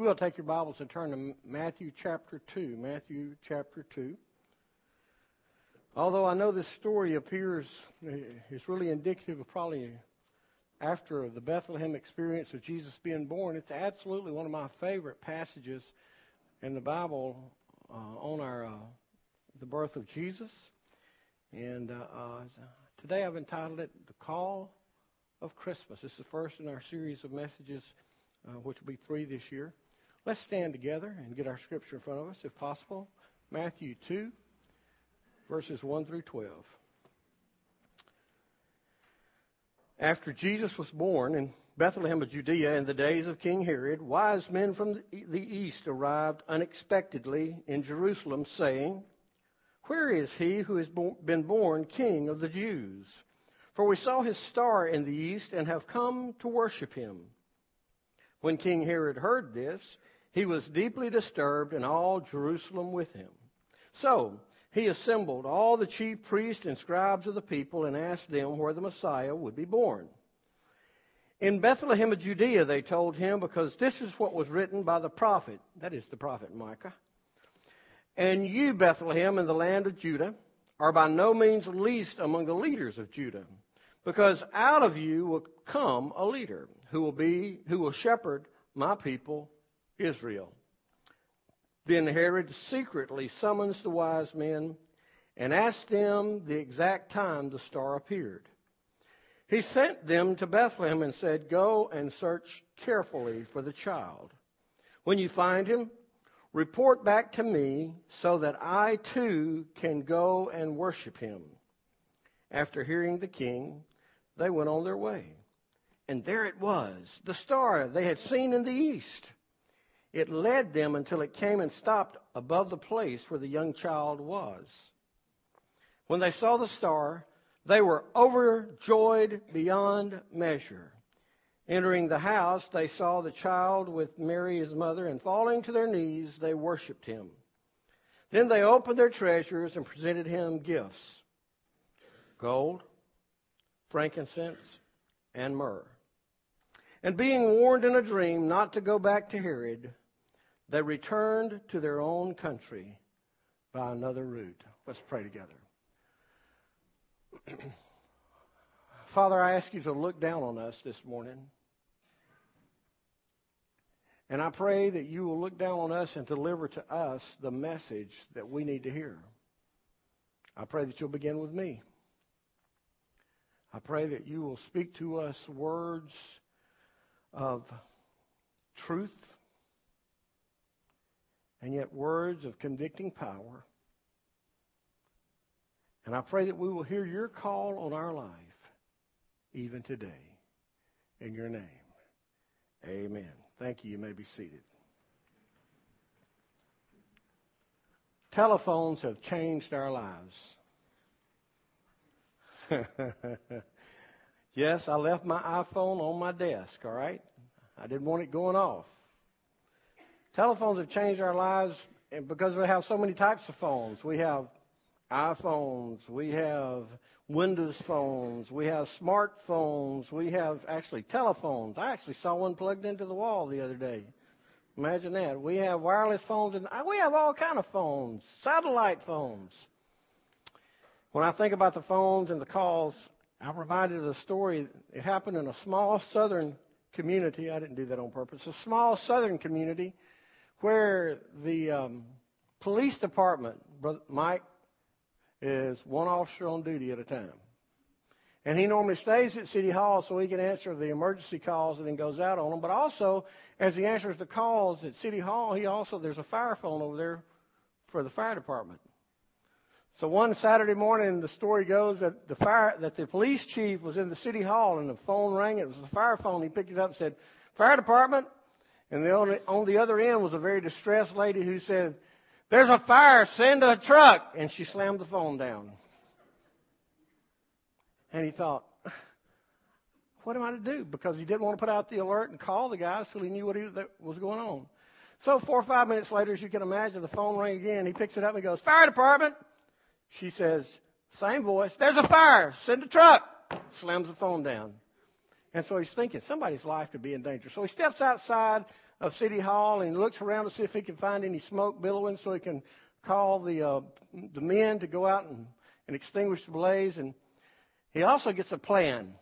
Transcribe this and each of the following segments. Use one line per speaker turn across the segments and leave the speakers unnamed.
you will, take your Bibles and turn to Matthew chapter 2. Matthew chapter 2. Although I know this story appears, it's really indicative of probably after the Bethlehem experience of Jesus being born, it's absolutely one of my favorite passages in the Bible uh, on our uh, the birth of Jesus. And uh, uh today I've entitled it "The Call of Christmas." This is the first in our series of messages, uh, which will be three this year. Let's stand together and get our scripture in front of us, if possible. Matthew two, verses one through twelve. After Jesus was born in Bethlehem of Judea in the days of King Herod, wise men from the east arrived unexpectedly in Jerusalem, saying, Where is he who has been born king of the Jews? For we saw his star in the east and have come to worship him. When King Herod heard this, he was deeply disturbed, and all Jerusalem with him. So he assembled all the chief priests and scribes of the people and asked them where the Messiah would be born. In Bethlehem of Judea, they told him, because this is what was written by the prophet, that is the prophet Micah. And you, Bethlehem, in the land of Judah, are by no means least among the leaders of Judah, because out of you will come a leader who will be, who will shepherd my people, Israel. Then Herod secretly summons the wise men and asked them the exact time the star appeared. He sent them to Bethlehem and said, Go and search carefully for the child. When you find him, report back to me so that I too can go and worship him. After hearing the king, they went on their way. And there it was, the star they had seen in the east. It led them until it came and stopped above the place where the young child was. When they saw the star, they were overjoyed beyond measure. Entering the house, they saw the child with Mary, his mother, and falling to their knees, they worshiped him. Then they opened their treasures and presented him gifts gold, frankincense, and myrrh. And being warned in a dream not to go back to Herod, they returned to their own country by another route. Let's pray together. Father, I ask you to look down on us this morning. And I pray that you will look down on us and deliver to us the message that we need to hear. I pray that you'll begin with me. I pray that you will speak to us words of truth and yet words of convicting power. And I pray that we will hear your call on our life even today. In your name. Amen. Thank you. You may be seated. Telephones have changed our lives. yes, I left my iPhone on my desk, all right? I didn't want it going off. Telephones have changed our lives because we have so many types of phones. We have iPhones, we have Windows phones, we have smartphones, we have actually telephones. I actually saw one plugged into the wall the other day. Imagine that. We have wireless phones and we have all kind of phones, satellite phones. When I think about the phones and the calls, I'm reminded of the story. It happened in a small southern community. I didn't do that on purpose. A small southern community where the um, police department, Brother Mike, is one officer on duty at a time. And he normally stays at City Hall so he can answer the emergency calls and then goes out on them. But also, as he answers the calls at City Hall, he also, there's a fire phone over there for the fire department. So one Saturday morning, the story goes that the fire, that the police chief was in the City Hall and the phone rang. It was the fire phone. He picked it up and said, fire department, and the only, on the other end was a very distressed lady who said, There's a fire, send a truck. And she slammed the phone down. And he thought, What am I to do? Because he didn't want to put out the alert and call the guys till he knew what he, was going on. So four or five minutes later, as you can imagine, the phone rang again. He picks it up and goes, Fire department. She says, same voice, there's a fire, send a truck. Slams the phone down. And so he's thinking somebody's life could be in danger. So he steps outside of City Hall and looks around to see if he can find any smoke billowing so he can call the, uh, the men to go out and, and extinguish the blaze. And he also gets a plan.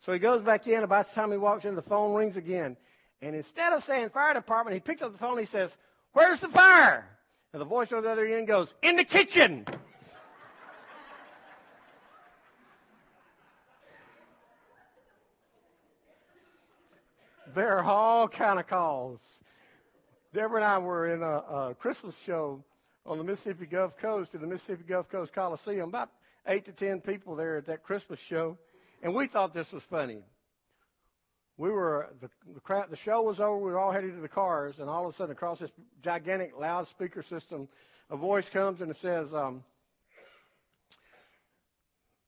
So he goes back in. About the time he walks in, the phone rings again. And instead of saying fire department, he picks up the phone and he says, Where's the fire? And the voice on the other end goes, In the kitchen. There are all kind of calls. Deborah and I were in a, a, Christmas show on the Mississippi Gulf Coast in the Mississippi Gulf Coast Coliseum. About eight to ten people there at that Christmas show, and we thought this was funny. We were the the, the show was over. We were all headed to the cars, and all of a sudden, across this gigantic loudspeaker system, a voice comes and it says, um,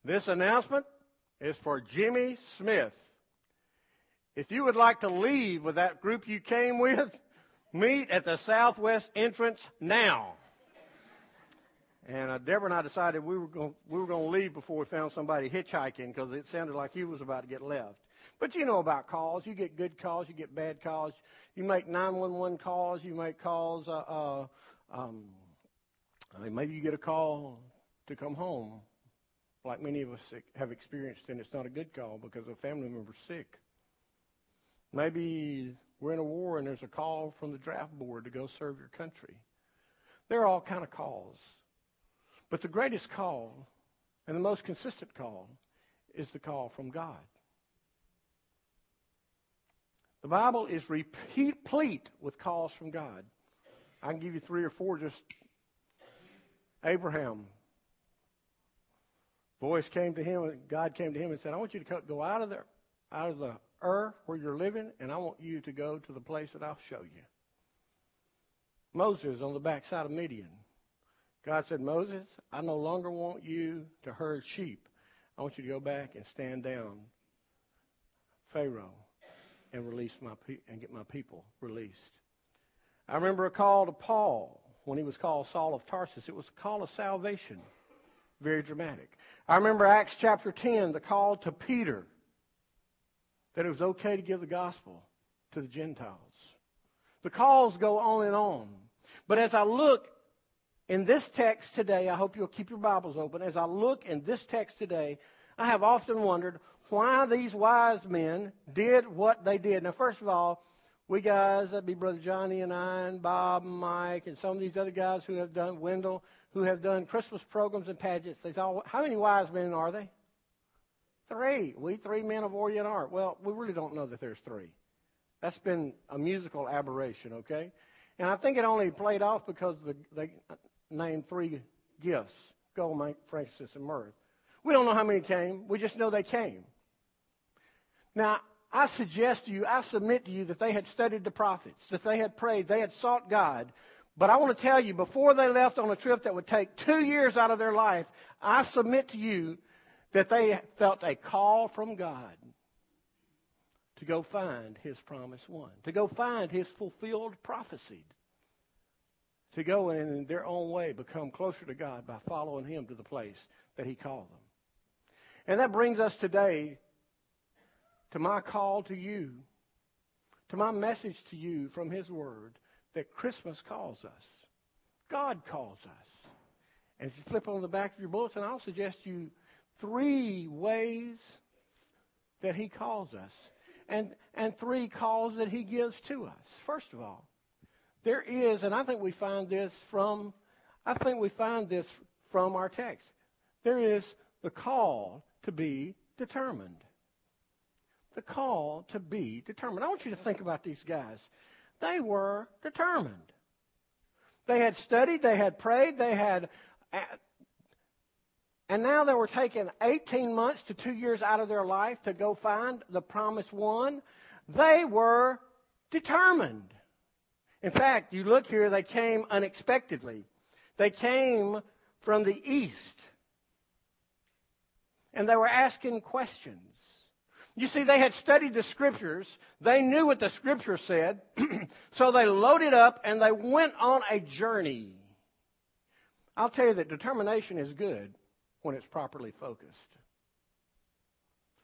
"This announcement is for Jimmy Smith. If you would like to leave with that group you came with." Meet at the southwest entrance now. And uh, Deborah and I decided we were going we were going to leave before we found somebody hitchhiking because it sounded like he was about to get left. But you know about calls. You get good calls, you get bad calls. You make 911 calls, you make calls. Uh, uh, um, I mean, maybe you get a call to come home, like many of us have experienced, and it's not a good call because a family member's sick. Maybe we're in a war and there's a call from the draft board to go serve your country. There are all kind of calls. But the greatest call and the most consistent call is the call from God. The Bible is replete with calls from God. I can give you three or four just Abraham. Voice came to him, and God came to him and said, I want you to go out of there, out of the Ur, where you're living, and I want you to go to the place that I'll show you. Moses on the backside of Midian. God said, Moses, I no longer want you to herd sheep. I want you to go back and stand down Pharaoh and release my pe- and get my people released. I remember a call to Paul when he was called Saul of Tarsus. It was a call of salvation. Very dramatic. I remember Acts chapter 10, the call to Peter that it was okay to give the gospel to the Gentiles. The calls go on and on. But as I look in this text today, I hope you'll keep your Bibles open. As I look in this text today, I have often wondered why these wise men did what they did. Now, first of all, we guys, that'd be Brother Johnny and I and Bob and Mike and some of these other guys who have done, Wendell, who have done Christmas programs and pageants. They all, oh, how many wise men are they? Three. We three men of Orient art. Well, we really don't know that there's three. That's been a musical aberration, okay? And I think it only played off because the, they named three gifts gold, frankincense, and myrrh. We don't know how many came. We just know they came. Now, I suggest to you, I submit to you that they had studied the prophets, that they had prayed, they had sought God. But I want to tell you, before they left on a trip that would take two years out of their life, I submit to you that they felt a call from God to go find his promised one, to go find his fulfilled prophecy, to go and in their own way become closer to God by following him to the place that he called them. And that brings us today to my call to you, to my message to you from his word that Christmas calls us. God calls us. And if you flip on the back of your bulletin, I'll suggest you three ways that he calls us and, and three calls that he gives to us. First of all, there is, and I think we find this from, I think we find this from our text. There is the call to be determined. The call to be determined. I want you to think about these guys. They were determined. They had studied, they had prayed, they had and now they were taking 18 months to two years out of their life to go find the promised one. They were determined. In fact, you look here, they came unexpectedly. They came from the east. And they were asking questions. You see, they had studied the scriptures. They knew what the scripture said. so they loaded up and they went on a journey. I'll tell you that determination is good when it's properly focused.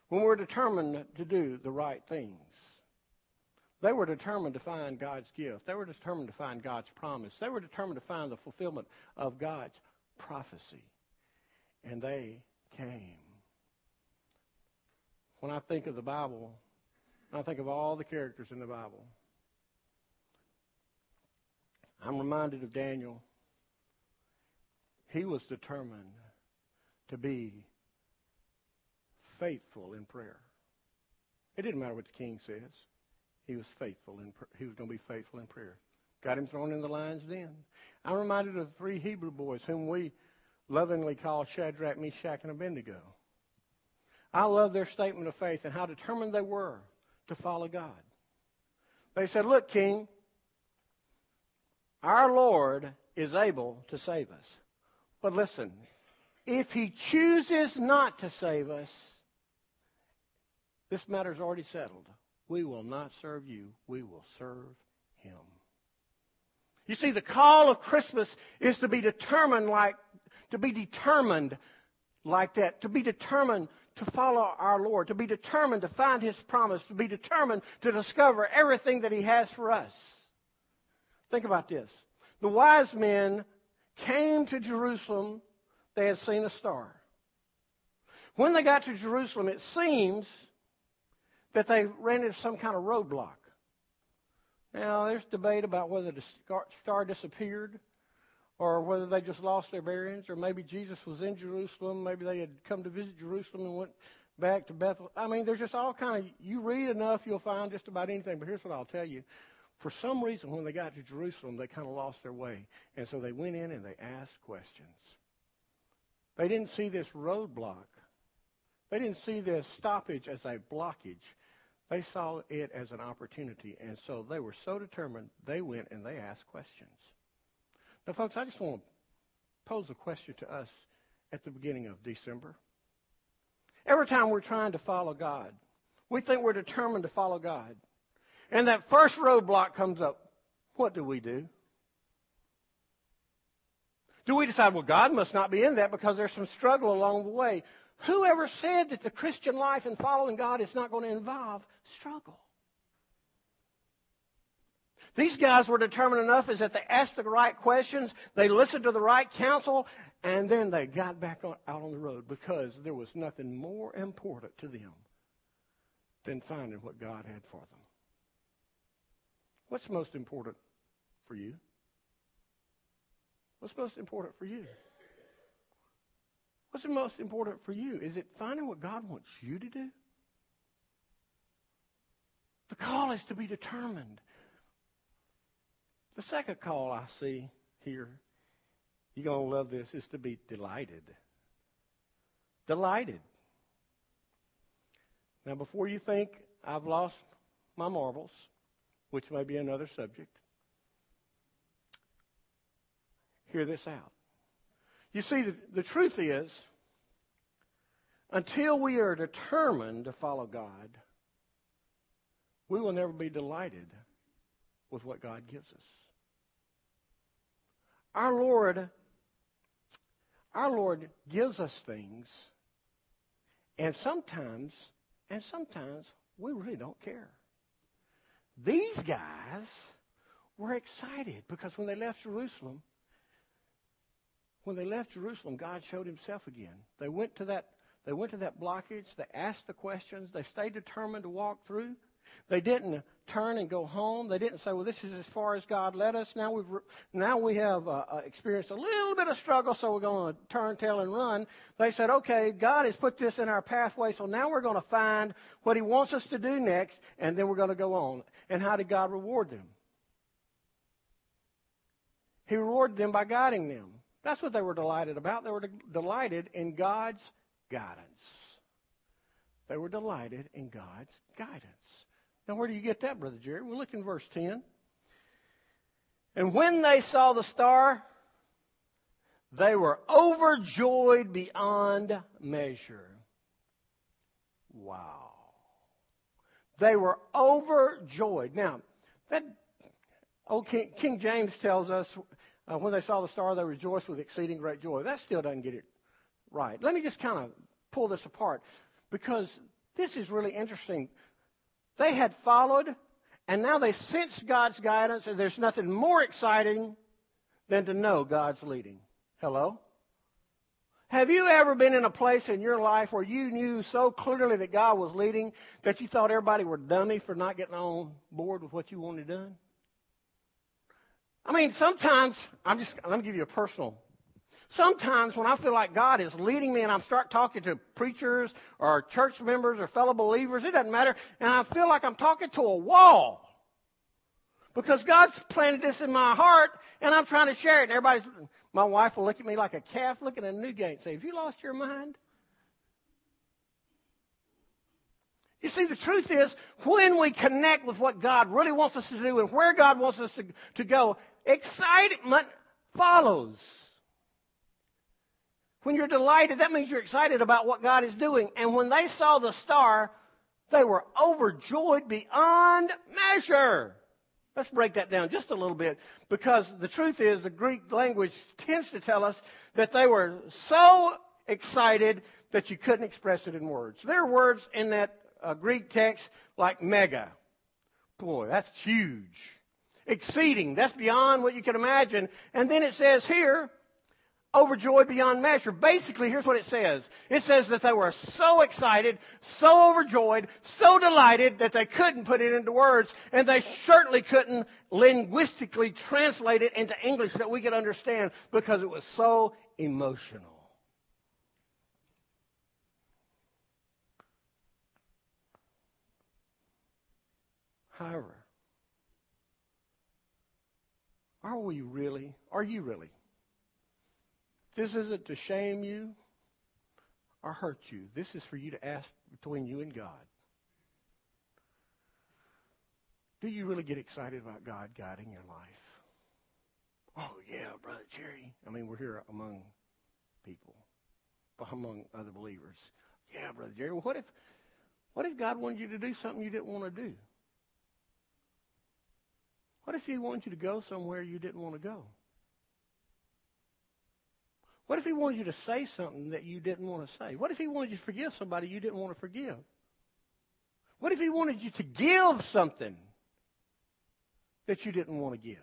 When we're determined to do the right things. They were determined to find God's gift. They were determined to find God's promise. They were determined to find the fulfillment of God's prophecy. And they came. When I think of the Bible, I think of all the characters in the Bible. I'm reminded of Daniel. He was determined to be faithful in prayer. It didn't matter what the king says. He was faithful in he was going to be faithful in prayer. Got him thrown in the lion's den. I'm reminded of the three Hebrew boys whom we lovingly call Shadrach, Meshach, and Abednego. I love their statement of faith and how determined they were to follow God. They said, Look, King, our Lord is able to save us. But listen, if he chooses not to save us, this matter is already settled. We will not serve you, we will serve him. You see, the call of Christmas is to be determined like, to be determined like that, to be determined to follow our Lord, to be determined to find His promise, to be determined to discover everything that He has for us. Think about this. The wise men came to Jerusalem, they had seen a star. When they got to Jerusalem, it seems that they ran into some kind of roadblock. Now, there's debate about whether the star disappeared or whether they just lost their bearings, or maybe Jesus was in Jerusalem, maybe they had come to visit Jerusalem and went back to Bethel. I mean, there's just all kind of, you read enough, you'll find just about anything. But here's what I'll tell you. For some reason, when they got to Jerusalem, they kind of lost their way. And so they went in and they asked questions. They didn't see this roadblock. They didn't see this stoppage as a blockage. They saw it as an opportunity. And so they were so determined, they went and they asked questions. Now, folks, I just want to pose a question to us at the beginning of December. Every time we're trying to follow God, we think we're determined to follow God. And that first roadblock comes up. What do we do? Do we decide, well, God must not be in that because there's some struggle along the way? Whoever said that the Christian life and following God is not going to involve struggle? These guys were determined enough is that they asked the right questions, they listened to the right counsel, and then they got back on, out on the road because there was nothing more important to them than finding what God had for them. What's most important for you? What's most important for you? What's the most important for you? Is it finding what God wants you to do? The call is to be determined. The second call I see here, you're going to love this, is to be delighted. Delighted. Now, before you think I've lost my marbles, which may be another subject, hear this out. You see, the, the truth is, until we are determined to follow God, we will never be delighted with what God gives us. Our Lord, our Lord gives us things, and sometimes, and sometimes we really don't care. These guys were excited because when they left Jerusalem, when they left Jerusalem, God showed himself again. They went to that they went to that blockage, they asked the questions, they stayed determined to walk through. They didn't turn and go home. They didn't say, "Well, this is as far as God led us. Now we've now we have uh, uh, experienced a little bit of struggle, so we're going to turn tail and run." They said, "Okay, God has put this in our pathway, so now we're going to find what He wants us to do next, and then we're going to go on." And how did God reward them? He rewarded them by guiding them. That's what they were delighted about. They were de- delighted in God's guidance. They were delighted in God's guidance. Now, where do you get that, Brother Jerry? We'll look in verse 10. And when they saw the star, they were overjoyed beyond measure. Wow. They were overjoyed. Now, that old King, King James tells us uh, when they saw the star, they rejoiced with exceeding great joy. That still doesn't get it right. Let me just kind of pull this apart because this is really interesting. They had followed And now they sense God's guidance, and there's nothing more exciting than to know God's leading. Hello? Have you ever been in a place in your life where you knew so clearly that God was leading that you thought everybody were dummy for not getting on board with what you wanted done? I mean, sometimes, I'm just, let me give you a personal. Sometimes when I feel like God is leading me and I start talking to preachers or church members or fellow believers, it doesn't matter, and I feel like I'm talking to a wall. Because God's planted this in my heart and I'm trying to share it. And everybody's, my wife will look at me like a calf looking at a new gate and say, Have you lost your mind? You see, the truth is, when we connect with what God really wants us to do and where God wants us to, to go, excitement follows. When you're delighted, that means you're excited about what God is doing. And when they saw the star, they were overjoyed beyond measure. Let's break that down just a little bit because the truth is the Greek language tends to tell us that they were so excited that you couldn't express it in words. There are words in that uh, Greek text like mega. Boy, that's huge exceeding. That's beyond what you can imagine. And then it says here, overjoyed beyond measure. Basically, here's what it says. It says that they were so excited, so overjoyed, so delighted that they couldn't put it into words, and they certainly couldn't linguistically translate it into English that we could understand because it was so emotional. However, Are we really? Are you really? This isn't to shame you or hurt you. This is for you to ask between you and God. Do you really get excited about God guiding your life? Oh, yeah, Brother Jerry. I mean, we're here among people, but among other believers. Yeah, Brother Jerry. What if, what if God wanted you to do something you didn't want to do? What if he wanted you to go somewhere you didn't want to go? What if he wanted you to say something that you didn't want to say? What if he wanted you to forgive somebody you didn't want to forgive? What if he wanted you to give something that you didn't want to give?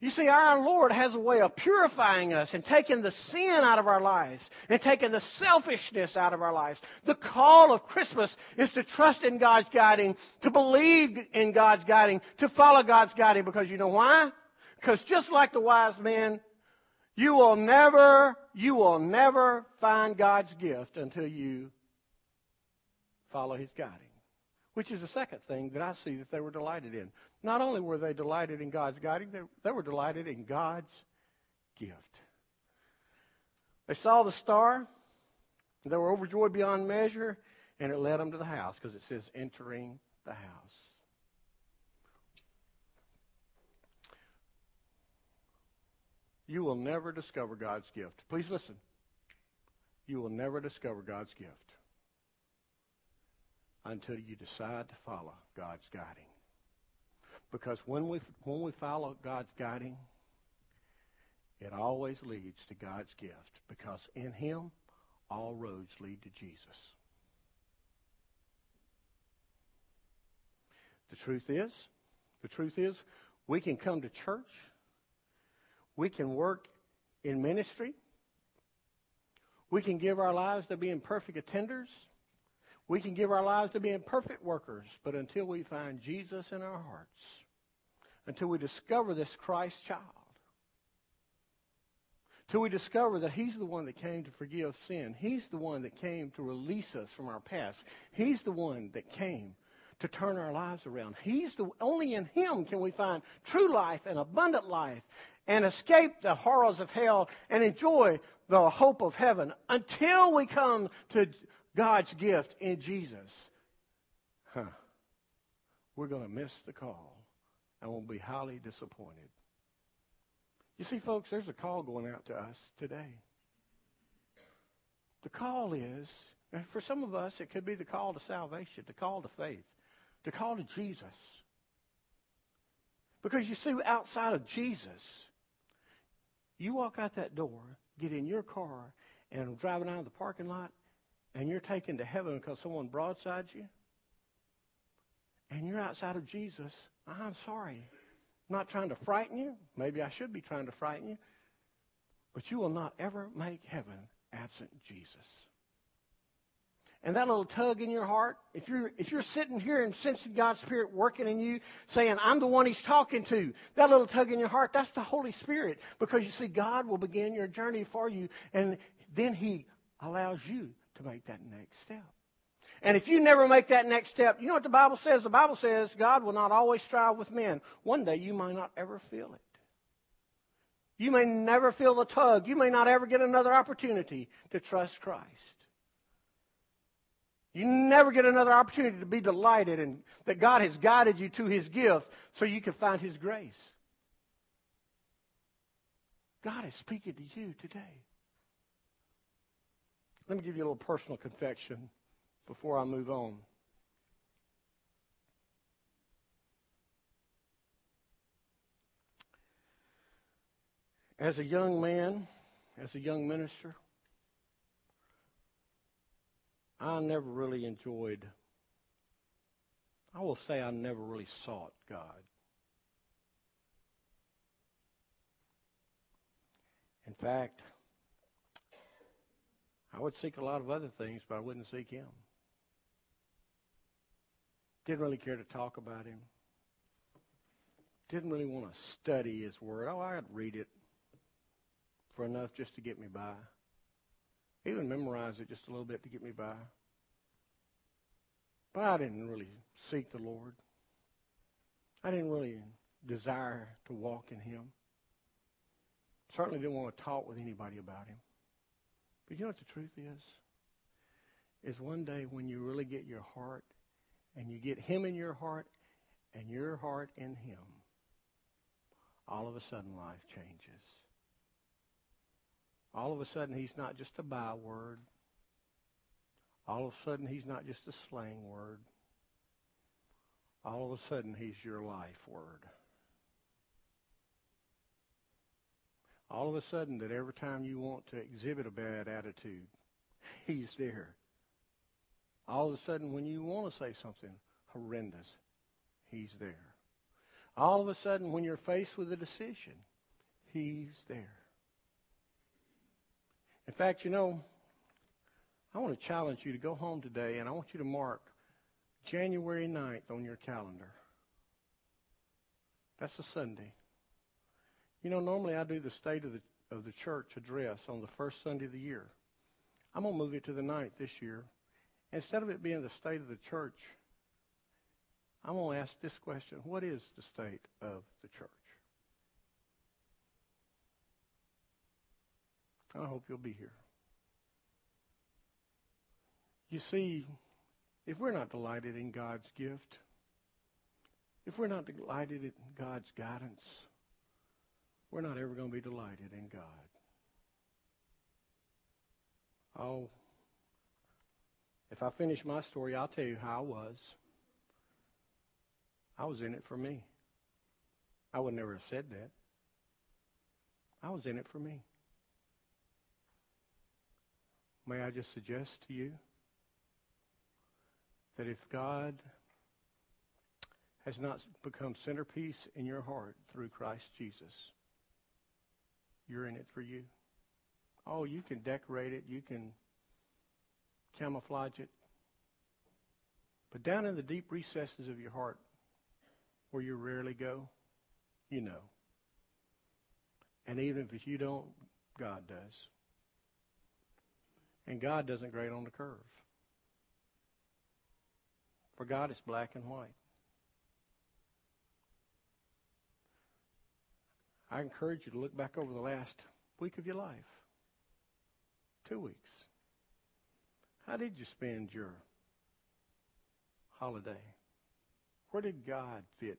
You see, our Lord has a way of purifying us and taking the sin out of our lives and taking the selfishness out of our lives. The call of Christmas is to trust in God's guiding, to believe in God's guiding, to follow God's guiding because you know why? Because just like the wise men, you will never, you will never find God's gift until you follow His guiding. Which is the second thing that I see that they were delighted in. Not only were they delighted in God's guiding, they, they were delighted in God's gift. They saw the star, they were overjoyed beyond measure, and it led them to the house because it says entering the house. You will never discover God's gift. Please listen. You will never discover God's gift until you decide to follow God's guiding. Because when we, when we follow God's guiding, it always leads to God's gift. Because in Him, all roads lead to Jesus. The truth is, the truth is, we can come to church. We can work in ministry. We can give our lives to being perfect attenders. We can give our lives to being perfect workers. But until we find Jesus in our hearts, until we discover this Christ child. Till we discover that He's the one that came to forgive sin. He's the one that came to release us from our past. He's the one that came to turn our lives around. He's the only in Him can we find true life and abundant life and escape the horrors of hell and enjoy the hope of heaven until we come to God's gift in Jesus. Huh. We're going to miss the call and we'll be highly disappointed. You see, folks, there's a call going out to us today. The call is, and for some of us, it could be the call to salvation, the call to faith, the call to Jesus. Because you see, outside of Jesus, you walk out that door, get in your car, and driving out of the parking lot, and you're taken to heaven because someone broadsides you, and you're outside of Jesus, I'm sorry. I'm not trying to frighten you. Maybe I should be trying to frighten you. But you will not ever make heaven absent Jesus. And that little tug in your heart, if you're, if you're sitting here and sensing God's Spirit working in you, saying, I'm the one He's talking to, that little tug in your heart, that's the Holy Spirit. Because you see, God will begin your journey for you, and then He allows you to make that next step. And if you never make that next step, you know what the Bible says? The Bible says God will not always strive with men. One day you might not ever feel it. You may never feel the tug. You may not ever get another opportunity to trust Christ. You never get another opportunity to be delighted and that God has guided you to His gift so you can find His grace. God is speaking to you today. Let me give you a little personal confession before I move on. As a young man, as a young minister, I never really enjoyed, I will say I never really sought God. In fact, I would seek a lot of other things, but I wouldn't seek Him. Didn't really care to talk about Him. Didn't really want to study His Word. Oh, I'd read it for enough just to get me by. Even memorize it just a little bit to get me by. But I didn't really seek the Lord. I didn't really desire to walk in Him. Certainly didn't want to talk with anybody about Him. But you know what the truth is? Is one day when you really get your heart and you get Him in your heart and your heart in Him, all of a sudden life changes. All of a sudden, he's not just a byword. All of a sudden, he's not just a slang word. All of a sudden, he's your life word. All of a sudden, that every time you want to exhibit a bad attitude, he's there. All of a sudden, when you want to say something horrendous, he's there. All of a sudden, when you're faced with a decision, he's there. In fact, you know, I want to challenge you to go home today and I want you to mark January 9th on your calendar. That's a Sunday. You know, normally I do the state of the of the church address on the first Sunday of the year. I'm to move it to the ninth this year. Instead of it being the state of the church, I'm to ask this question. What is the state of the church? I hope you'll be here. You see, if we're not delighted in God's gift, if we're not delighted in God's guidance, we're not ever going to be delighted in God. Oh, if I finish my story, I'll tell you how I was. I was in it for me. I would never have said that. I was in it for me. May I just suggest to you that if God has not become centerpiece in your heart through Christ Jesus, you're in it for you. Oh, you can decorate it, you can camouflage it. But down in the deep recesses of your heart, where you rarely go, you know. And even if you don't, God does. And God doesn't grade on the curve. For God, it's black and white. I encourage you to look back over the last week of your life. Two weeks. How did you spend your holiday? Where did God fit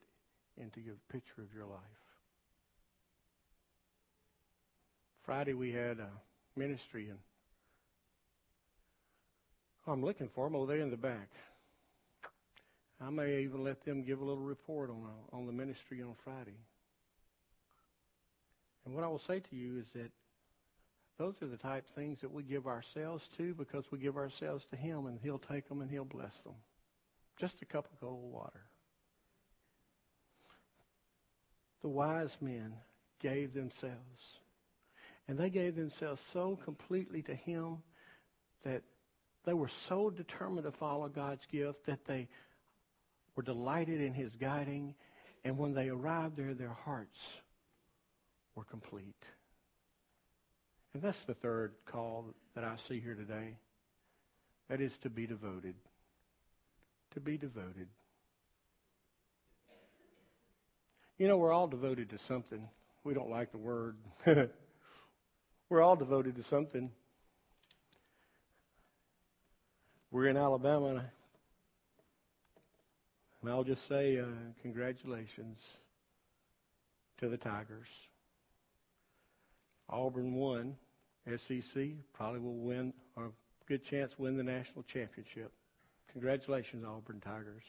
into your picture of your life? Friday we had a ministry and I'm looking for them. Oh, they're in the back. I may even let them give a little report on on the ministry on Friday. And what I will say to you is that those are the type of things that we give ourselves to because we give ourselves to Him and He'll take them and He'll bless them. Just a cup of cold water. The wise men gave themselves. And they gave themselves so completely to Him that they were so determined to follow God's gift that they were delighted in His guiding. And when they arrived there, their hearts complete. And that's the third call that I see here today. That is to be devoted. To be devoted. You know, we're all devoted to something. We don't like the word. we're all devoted to something. We're in Alabama, and I'll just say uh, congratulations to the Tigers. Auburn won. SEC probably will win, or good chance win the national championship. Congratulations, Auburn Tigers.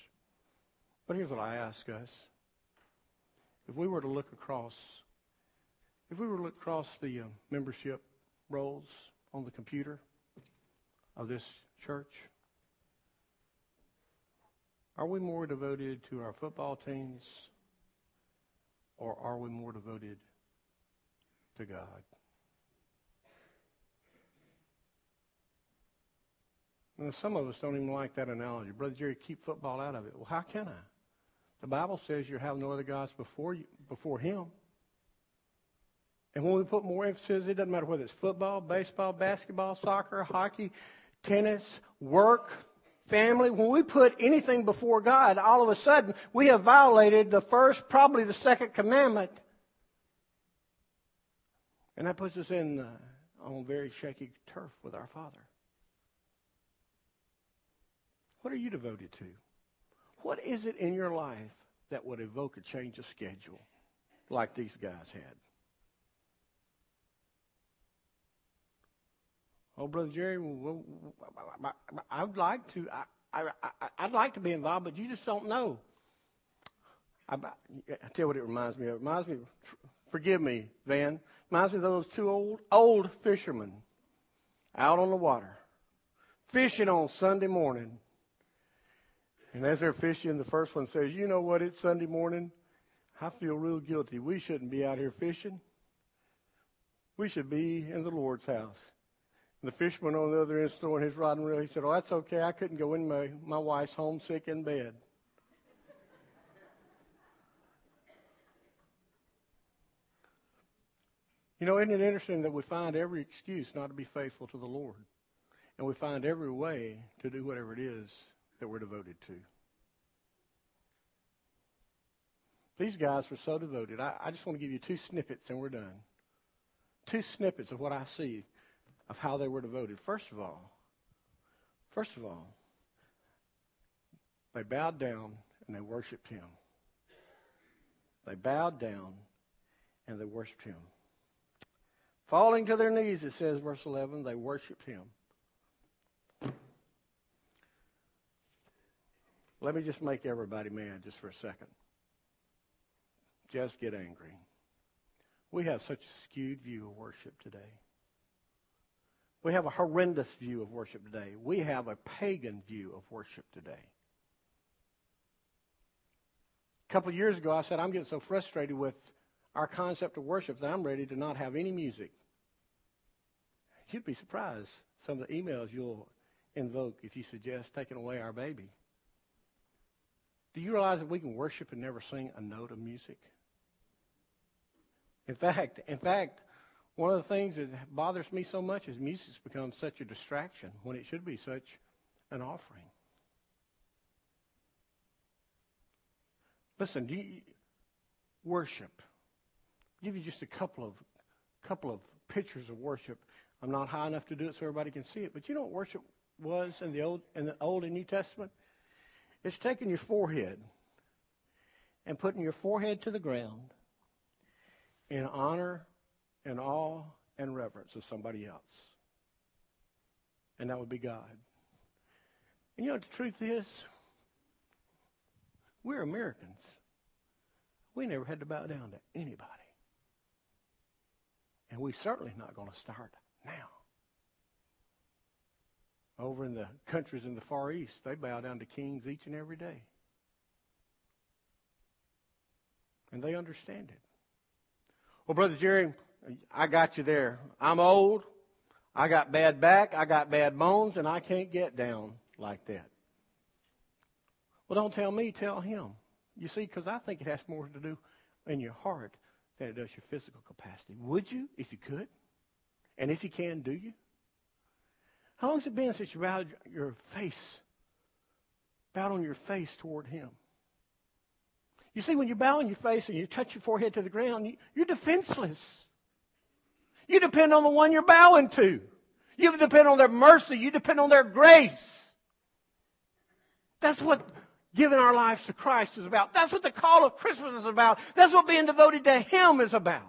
But here's what I ask us. If we were to look across, if we were to look across the uh, membership rolls on the computer of this church, are we more devoted to our football teams or are we more devoted to God? And some of us don't even like that analogy. Brother Jerry, keep football out of it. Well, how can I? The Bible says you have no other gods before you, before Him. And when we put more emphasis, it doesn't matter whether it's football, baseball, basketball, soccer, hockey, tennis, work, family. When we put anything before God, all of a sudden we have violated the first, probably the second commandment. And that puts us in uh, on very shaky turf with our Father. What are you devoted to? What is it in your life that would evoke a change of schedule like these guys had? Oh, Brother Jerry, well, I'd like to. I, I, would like to be involved, but you just don't know. I, I tell you what it reminds me of. It reminds me. Forgive me, Van. Reminds me of those two old old fishermen out on the water, fishing on Sunday morning. And as they're fishing, the first one says, You know what? It's Sunday morning. I feel real guilty. We shouldn't be out here fishing. We should be in the Lord's house. And the fisherman on the other end throwing his rod and reel. He said, Oh, that's okay. I couldn't go in. My, my wife's homesick in bed. You know, isn't it interesting that we find every excuse not to be faithful to the Lord? And we find every way to do whatever it is that we're devoted to. These guys were so devoted. I, I just want to give you two snippets and we're done. Two snippets of what I see of how they were devoted. First of all, first of all, they bowed down and they worshiped him. They bowed down and they worshiped him. Falling to their knees, it says, verse 11, they worshiped him. Let me just make everybody mad just for a second. Just get angry. We have such a skewed view of worship today. We have a horrendous view of worship today. We have a pagan view of worship today. A couple of years ago, I said, I'm getting so frustrated with our concept of worship that I'm ready to not have any music. You'd be surprised some of the emails you'll invoke if you suggest taking away our baby. Do you realize that we can worship and never sing a note of music? In fact, in fact, one of the things that bothers me so much is music's become such a distraction when it should be such an offering. Listen, do you worship? I'll give you just a couple of couple of pictures of worship. I'm not high enough to do it so everybody can see it, but you know what worship was in the old in the Old and New Testament? It's taking your forehead and putting your forehead to the ground in honor and awe and reverence of somebody else. And that would be God. And you know what the truth is? We're Americans. We never had to bow down to anybody. And we're certainly not going to start Now. Over in the countries in the Far East, they bow down to kings each and every day. And they understand it. Well, Brother Jerry, I got you there. I'm old. I got bad back. I got bad bones, and I can't get down like that. Well, don't tell me, tell him. You see, because I think it has more to do in your heart than it does your physical capacity. Would you, if you could? And if you can, do you? How long has it been since you bowed your face, bowed on your face toward him? You see, when you bow on your face and you touch your forehead to the ground, you're defenseless. You depend on the one you're bowing to. You depend on their mercy. You depend on their grace. That's what giving our lives to Christ is about. That's what the call of Christmas is about. That's what being devoted to Him is about.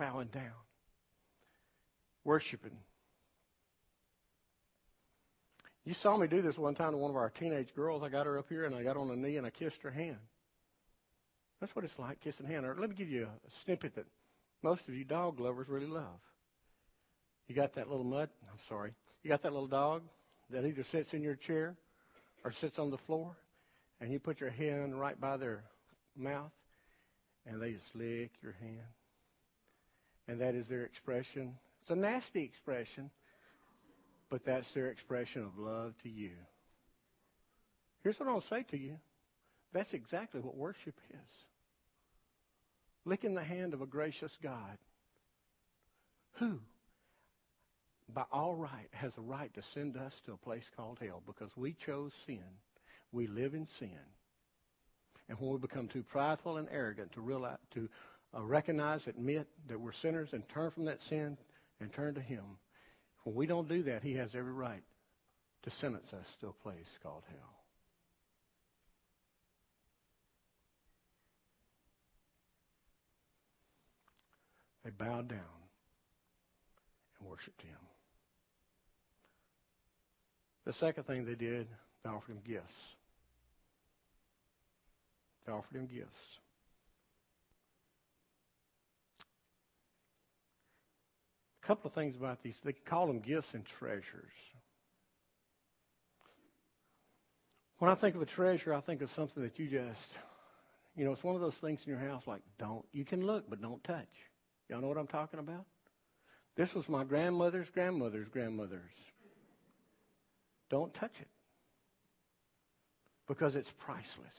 Bowing down. Worshiping. You saw me do this one time to one of our teenage girls. I got her up here and I got on a knee and I kissed her hand. That's what it's like, kissing hand. Or let me give you a snippet that most of you dog lovers really love. You got that little mutt? I'm sorry. You got that little dog that either sits in your chair or sits on the floor, and you put your hand right by their mouth, and they just lick your hand. And that is their expression. It's a nasty expression, but that's their expression of love to you. Here's what I'll say to you. That's exactly what worship is. Licking the hand of a gracious God who by all right, has a right to send us to a place called hell because we chose sin. We live in sin. And when we become too prideful and arrogant to realize, to uh, recognize, admit that we're sinners and turn from that sin and turn to Him, when we don't do that, He has every right to sentence us to a place called hell. They bowed down and worshiped Him. The second thing they did, they offered him gifts. They offered him gifts. Couple of things about these. They call them gifts and treasures. When I think of a treasure, I think of something that you just, you know, it's one of those things in your house like, don't, you can look, but don't touch. Y'all know what I'm talking about? This was my grandmother's grandmother's grandmother's don't touch it because it's priceless.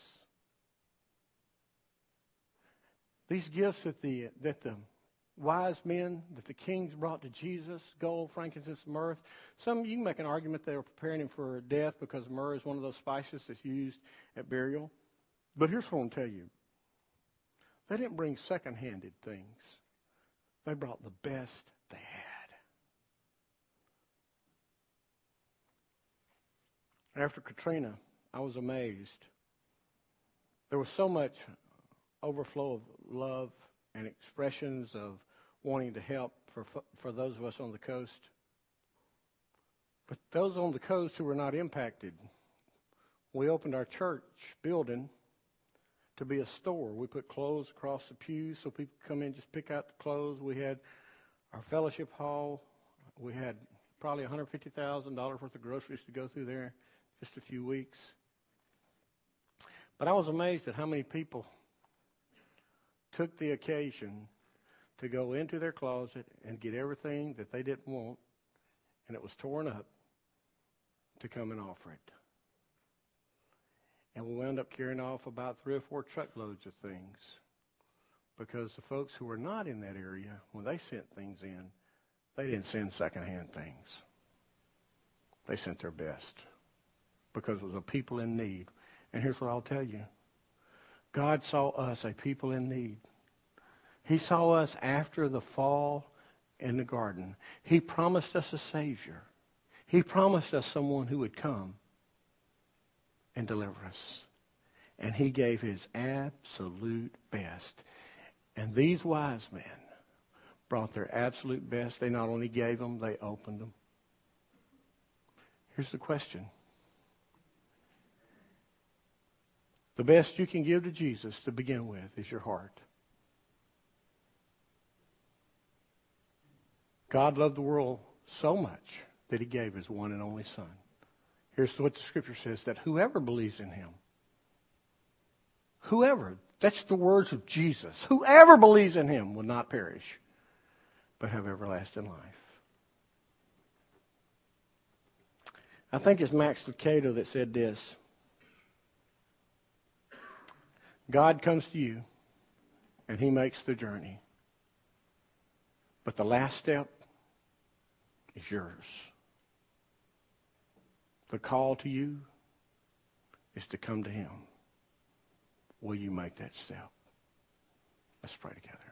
These gifts that the, that the wise men, that the kings brought to Jesus, gold, frankincense, myrrh, some you can make an argument they were preparing him for death because myrrh is one of those spices that's used at burial. But here's what I'm tell you. They didn't bring second-handed things. They brought the best they had. After Katrina, I was amazed. There was so much overflow of love and expressions of wanting to help for, for those of us on the coast. But those on the coast who were not impacted, we opened our church building to be a store. We put clothes across the pews so people could come in just pick out the clothes. We had our fellowship hall. We had probably $150,000 worth of groceries to go through there just a few weeks. But I was amazed at how many people took the occasion to go into their closet and get everything that they didn't want, and it was torn up, to come and offer it. And we wound up carrying off about three or four truckloads of things because the folks who were not in that area, when they sent things in, they didn't send secondhand things. They sent their best because it was a people in need. And here's what I'll tell you God saw us a people in need. He saw us after the fall in the garden. He promised us a Savior. He promised us someone who would come and deliver us. And He gave His absolute best. And these wise men brought their absolute best. They not only gave them, they opened them. Here's the question. The best you can give to Jesus to begin with is your heart. God loved the world so much that he gave his one and only Son. Here's what the scripture says that whoever believes in him, whoever, that's the words of Jesus, whoever believes in him will not perish, but have everlasting life. I think it's Max Lucado that said this God comes to you and he makes the journey. But the last step is yours. The call to you is to come to him. Will you make that step? Let's pray together.